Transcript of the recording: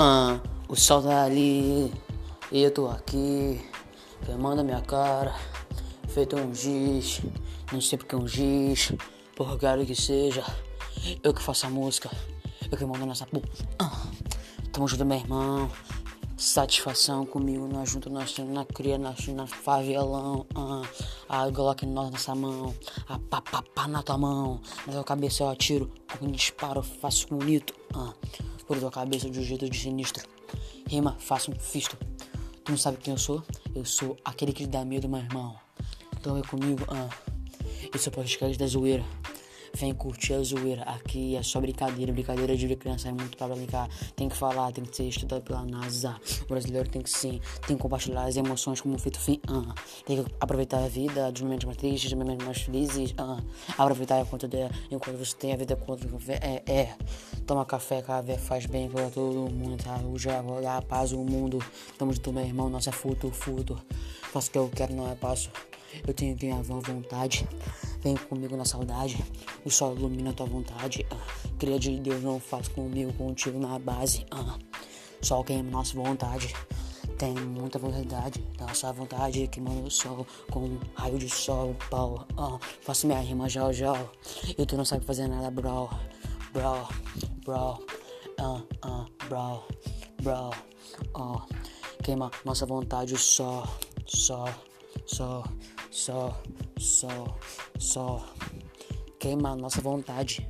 Ah, o sol tá ali e eu tô aqui, queimando a minha cara, feito um giz, não sei porque um giz, porra quero que seja, eu que faço a música, eu que mando nessa porra. Ah, tamo junto, meu irmão, satisfação comigo, nós juntos, nós temos na cria, nós na favelão, ah, a Glock nós nessa mão, a pá, pá, pá na tua mão, na tua cabeça eu atiro, um disparo faço bonito, ah por tua cabeça de um jeito de sinistro. Rima, faça um fisto. Tu não sabe quem eu sou? Eu sou aquele que dá medo, meu irmão. Então é comigo, ah. Esse é podcast da zoeira. Vem curtir a zoeira. Aqui é só brincadeira. Brincadeira de criança é muito pra brincar. Tem que falar, tem que ser estudado pela NASA. O brasileiro tem que sim, tem que compartilhar as emoções como um feito fim. Uh. Tem que aproveitar a vida dos momentos mais tristes, dos momentos mais felizes. Uh. Aproveitar enquanto der, enquanto você tem a vida quanto é, é. Toma café, café faz bem pra todo mundo. Tá? O já a paz, o mundo. Tamo junto, meu irmão. Nossa, é futo, futo. Faço o que eu quero, não é passo. Eu tenho que a vontade. Vem comigo na saudade. O sol ilumina a tua vontade. Ah, cria de Deus, não faz comigo, contigo na base. Ah, sol queima nossa vontade. Tem muita vontade, nossa vontade que manda o sol com um raio de sol, pau. Ah, faço minha rima já já. E tu não sabe fazer nada, bro. Bro, bro. Ah, ah, bro, bro. Ah, queima nossa vontade, sol, sol, sol só, só, só queima a nossa vontade.